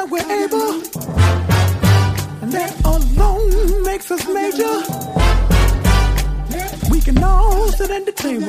yeah, we're able. And that alone makes us major. We can all sit at the table.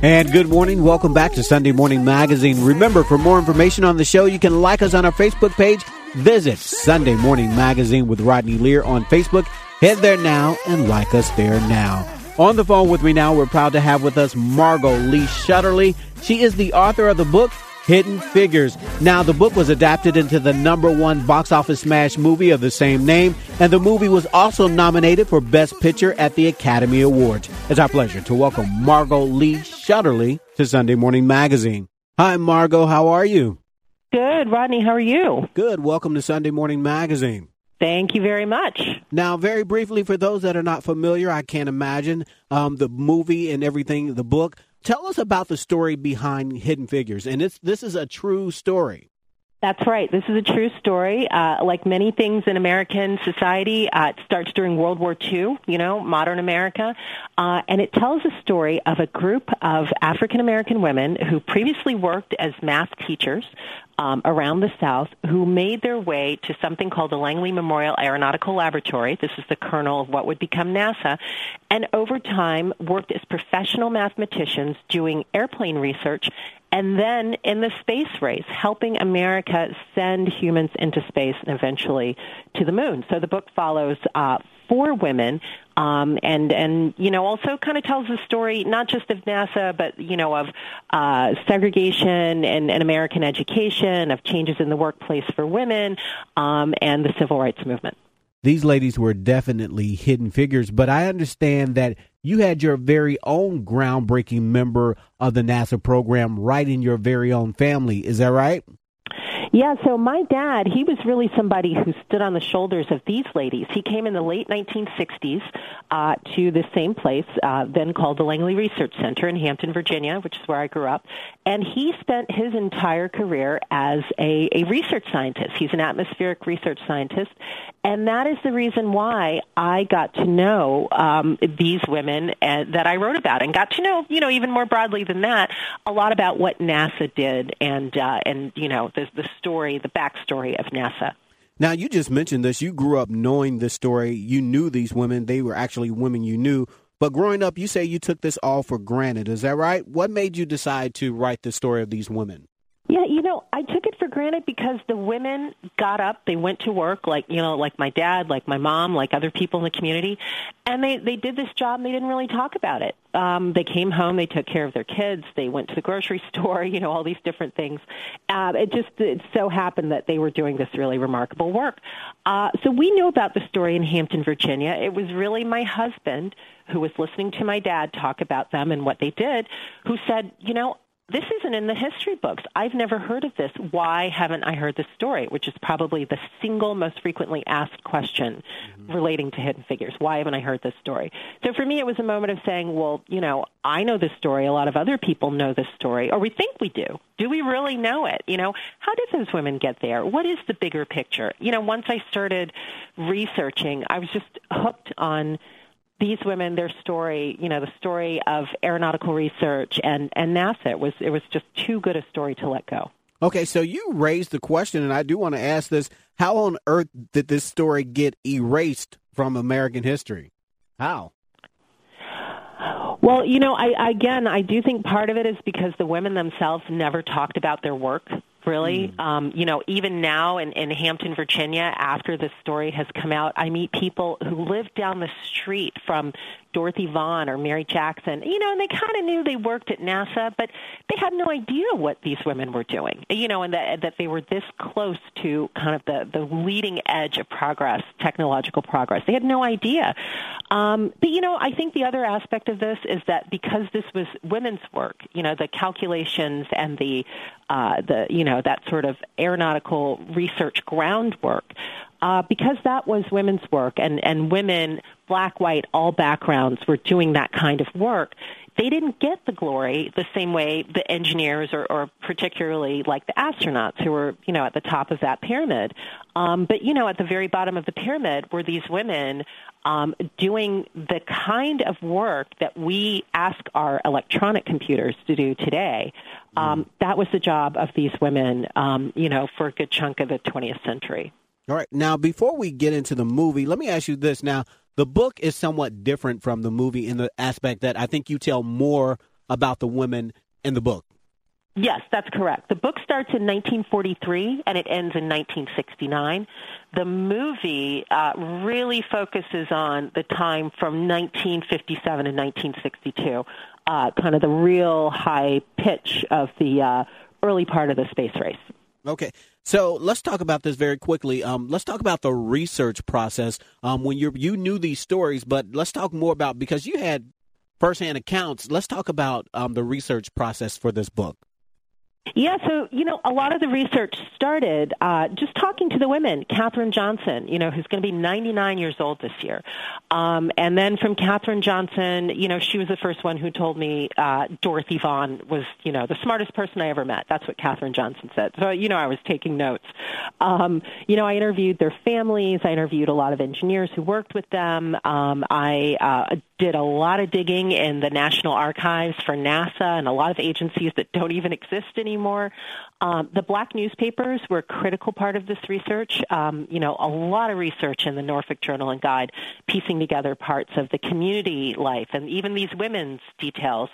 And good morning. Welcome back to Sunday Morning Magazine. Remember, for more information on the show, you can like us on our Facebook page. Visit Sunday Morning Magazine with Rodney Lear on Facebook. Head there now and like us there now. On the phone with me now, we're proud to have with us Margot Lee Shetterly. She is the author of the book Hidden Figures. Now, the book was adapted into the number one box office smash movie of the same name, and the movie was also nominated for Best Picture at the Academy Awards. It's our pleasure to welcome Margot Lee Shetterly to Sunday Morning Magazine. Hi, Margot. How are you? Good, Rodney. How are you? Good. Welcome to Sunday Morning Magazine. Thank you very much. Now, very briefly, for those that are not familiar, I can't imagine um, the movie and everything, the book. Tell us about the story behind Hidden Figures, and it's this is a true story. That's right. This is a true story. Uh, like many things in American society, uh, it starts during World War II, you know, modern America. Uh, and it tells a story of a group of African American women who previously worked as math teachers um, around the South who made their way to something called the Langley Memorial Aeronautical Laboratory. This is the kernel of what would become NASA. And over time worked as professional mathematicians doing airplane research and then in the space race, helping America send humans into space and eventually to the moon. So the book follows uh, four women, um, and and you know also kind of tells the story not just of NASA, but you know of uh, segregation and, and American education, of changes in the workplace for women, um, and the civil rights movement these ladies were definitely hidden figures, but I understand that you had your very own groundbreaking member of the NASA program right in your very own family. Is that right? Yeah, so my dad, he was really somebody who stood on the shoulders of these ladies. He came in the late 1960s uh, to the same place, uh, then called the Langley Research Center in Hampton, Virginia, which is where I grew up. And he spent his entire career as a, a research scientist. He's an atmospheric research scientist. And that is the reason why I got to know um, these women uh, that I wrote about and got to know, you know, even more broadly than that, a lot about what NASA did and, uh, and you know, the, the story, the backstory of NASA. Now, you just mentioned this. You grew up knowing this story. You knew these women. They were actually women you knew. But growing up, you say you took this all for granted. Is that right? What made you decide to write the story of these women? Yeah, you know, I took it for granted because the women got up, they went to work, like you know, like my dad, like my mom, like other people in the community, and they they did this job. and They didn't really talk about it. Um, they came home, they took care of their kids, they went to the grocery store, you know, all these different things. Uh, it just it so happened that they were doing this really remarkable work. Uh, so we knew about the story in Hampton, Virginia. It was really my husband who was listening to my dad talk about them and what they did, who said, you know, this isn't in the history books. I've never heard of this. Why haven't I heard this story? Which is probably the single most frequently asked question mm-hmm. relating to hidden figures. Why haven't I heard this story? So for me, it was a moment of saying, well, you know, I know this story. A lot of other people know this story, or we think we do. Do we really know it? You know, how did those women get there? What is the bigger picture? You know, once I started researching, I was just hooked on these women, their story, you know, the story of aeronautical research and, and NASA, it was, it was just too good a story to let go. Okay, so you raised the question, and I do want to ask this how on earth did this story get erased from American history? How? Well, you know, I again, I do think part of it is because the women themselves never talked about their work really. Mm. Um, you know, even now in, in Hampton, Virginia, after this story has come out, I meet people who live down the street from Dorothy Vaughan or Mary Jackson, you know, and they kind of knew they worked at NASA, but they had no idea what these women were doing, you know, and that, that they were this close to kind of the, the leading edge of progress, technological progress. They had no idea. Um, but, you know, I think the other aspect of this is that because this was women's work, you know, the calculations and the, uh, the, you know, that sort of aeronautical research groundwork, uh, because that was women's work, and and women, black, white, all backgrounds, were doing that kind of work. They didn't get the glory the same way the engineers, or, or particularly like the astronauts, who were you know at the top of that pyramid. Um, but you know, at the very bottom of the pyramid were these women um, doing the kind of work that we ask our electronic computers to do today. Um, mm. That was the job of these women, um, you know, for a good chunk of the 20th century. All right. Now, before we get into the movie, let me ask you this. Now, the book is somewhat different from the movie in the aspect that I think you tell more about the women in the book. Yes, that's correct. The book starts in 1943 and it ends in 1969. The movie uh, really focuses on the time from 1957 and 1962, uh, kind of the real high pitch of the uh, early part of the space race. Okay, so let's talk about this very quickly. Um, let's talk about the research process. Um, when you you knew these stories, but let's talk more about because you had firsthand accounts. Let's talk about um, the research process for this book. Yeah, so you know, a lot of the research started uh, just talking to the women. Katherine Johnson, you know, who's going to be 99 years old this year, um, and then from Katherine Johnson, you know, she was the first one who told me uh, Dorothy Vaughan was, you know, the smartest person I ever met. That's what Katherine Johnson said. So you know, I was taking notes. Um, you know, I interviewed their families. I interviewed a lot of engineers who worked with them. Um, I uh, did a lot of digging in the National Archives for NASA and a lot of agencies that don't even exist anymore. Um, the black newspapers were a critical part of this research. Um, you know, a lot of research in the Norfolk Journal and Guide, piecing together parts of the community life and even these women's details.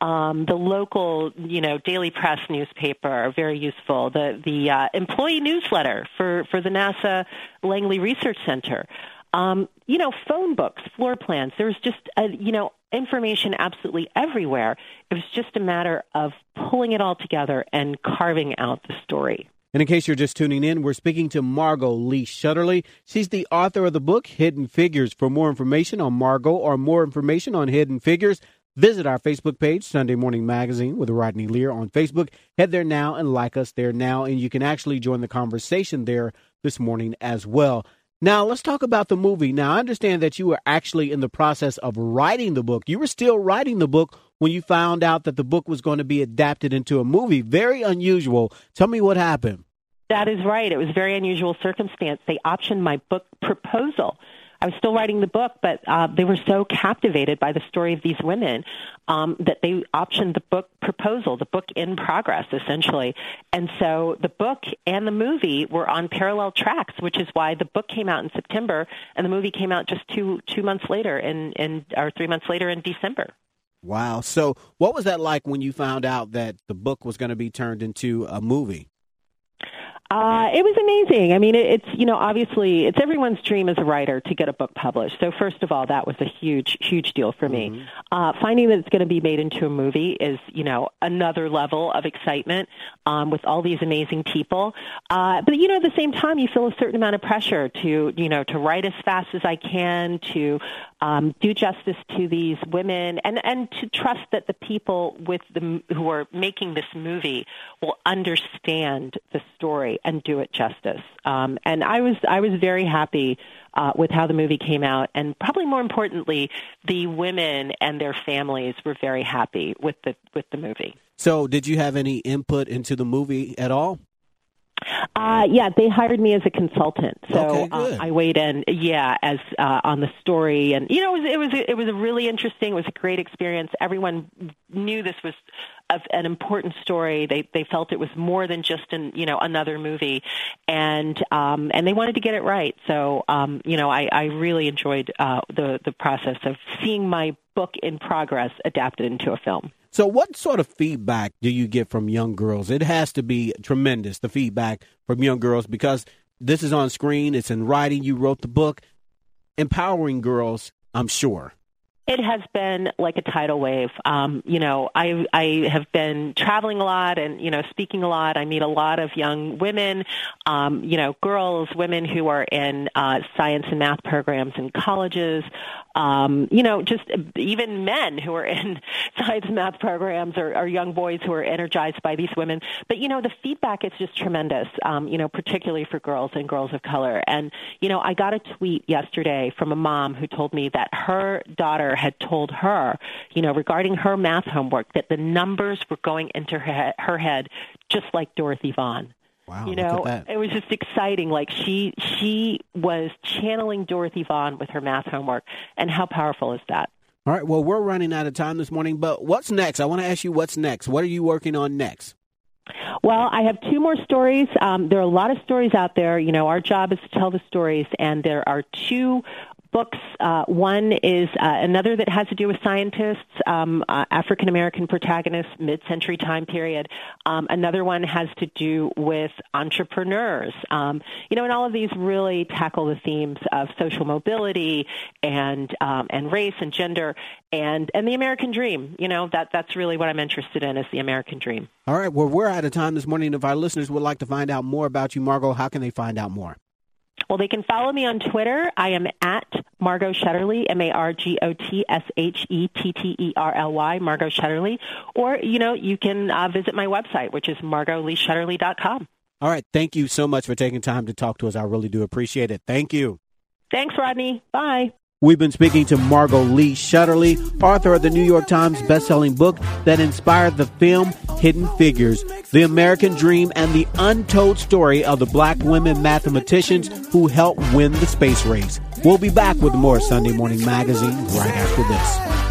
Um, the local, you know, daily press newspaper are very useful. The the uh, employee newsletter for for the NASA Langley Research Center. Um, you know, phone books, floor plans. There's just, a, you know, information absolutely everywhere. It was just a matter of pulling it all together and carving out the story. And in case you're just tuning in, we're speaking to Margot Lee Shetterly. She's the author of the book Hidden Figures. For more information on Margot or more information on Hidden Figures, visit our Facebook page, Sunday Morning Magazine with Rodney Lear on Facebook. Head there now and like us there now, and you can actually join the conversation there this morning as well. Now, let's talk about the movie. Now, I understand that you were actually in the process of writing the book. You were still writing the book when you found out that the book was going to be adapted into a movie. Very unusual. Tell me what happened. That is right. It was very unusual circumstance. They optioned my book proposal I was still writing the book, but uh, they were so captivated by the story of these women um, that they optioned the book proposal, the book in progress, essentially. And so the book and the movie were on parallel tracks, which is why the book came out in September and the movie came out just two two months later, in, in or three months later in December. Wow. So, what was that like when you found out that the book was going to be turned into a movie? Uh, it was amazing. I mean, it, it's you know obviously it's everyone's dream as a writer to get a book published. So first of all, that was a huge huge deal for me. Mm-hmm. Uh, finding that it's going to be made into a movie is you know another level of excitement um, with all these amazing people. Uh, but you know at the same time, you feel a certain amount of pressure to you know to write as fast as I can to um, do justice to these women and, and to trust that the people with the, who are making this movie will understand the story and do it justice. Um, and I was I was very happy uh, with how the movie came out, and probably more importantly, the women and their families were very happy with the with the movie. So, did you have any input into the movie at all? Uh, yeah, they hired me as a consultant, so okay, uh, I weighed in. Yeah, as uh, on the story, and you know, it was it was it was a really interesting. It was a great experience. Everyone knew this was a, an important story. They they felt it was more than just an you know another movie, and um, and they wanted to get it right. So um, you know, I, I really enjoyed uh, the the process of seeing my book in progress adapted into a film. So, what sort of feedback do you get from young girls? It has to be tremendous, the feedback from young girls, because this is on screen, it's in writing, you wrote the book, empowering girls, I'm sure. It has been like a tidal wave. Um, you know, I I have been traveling a lot and you know speaking a lot. I meet a lot of young women, um, you know, girls, women who are in uh, science and math programs in colleges. Um, you know, just even men who are in science and math programs or, or young boys who are energized by these women. But you know, the feedback is just tremendous. Um, you know, particularly for girls and girls of color. And you know, I got a tweet yesterday from a mom who told me that her daughter had told her, you know, regarding her math homework, that the numbers were going into her, her head just like Dorothy Vaughan. Wow, you know, it was just exciting. Like she she was channeling Dorothy Vaughan with her math homework, and how powerful is that? All right. Well, we're running out of time this morning, but what's next? I want to ask you what's next. What are you working on next? Well, I have two more stories. Um, there are a lot of stories out there. You know, our job is to tell the stories, and there are two books. Uh, one is uh, another that has to do with scientists, um, uh, African American protagonists, mid century time period. Um, another one has to do with entrepreneurs. Um, you know, and all of these really tackle the themes of social mobility and um, and race and gender and and the American dream. You know, that that's really what I'm interested in is the American dream. All right. Well, we're out of time this morning. If our listeners would like to find out more about you, Margot, how can they find out more? Well, they can follow me on Twitter. I am at Margot Shetterly, M A R G O T S H E T T E R L Y, Margot Shetterly. Or, you know, you can uh, visit my website, which is margotleeshetterly.com. All right. Thank you so much for taking time to talk to us. I really do appreciate it. Thank you. Thanks, Rodney. Bye. We've been speaking to Margot Lee Shetterly, author of the New York Times bestselling book that inspired the film Hidden Figures, The American Dream, and the untold story of the black women mathematicians who helped win the space race. We'll be back with more Sunday Morning Magazine right after this.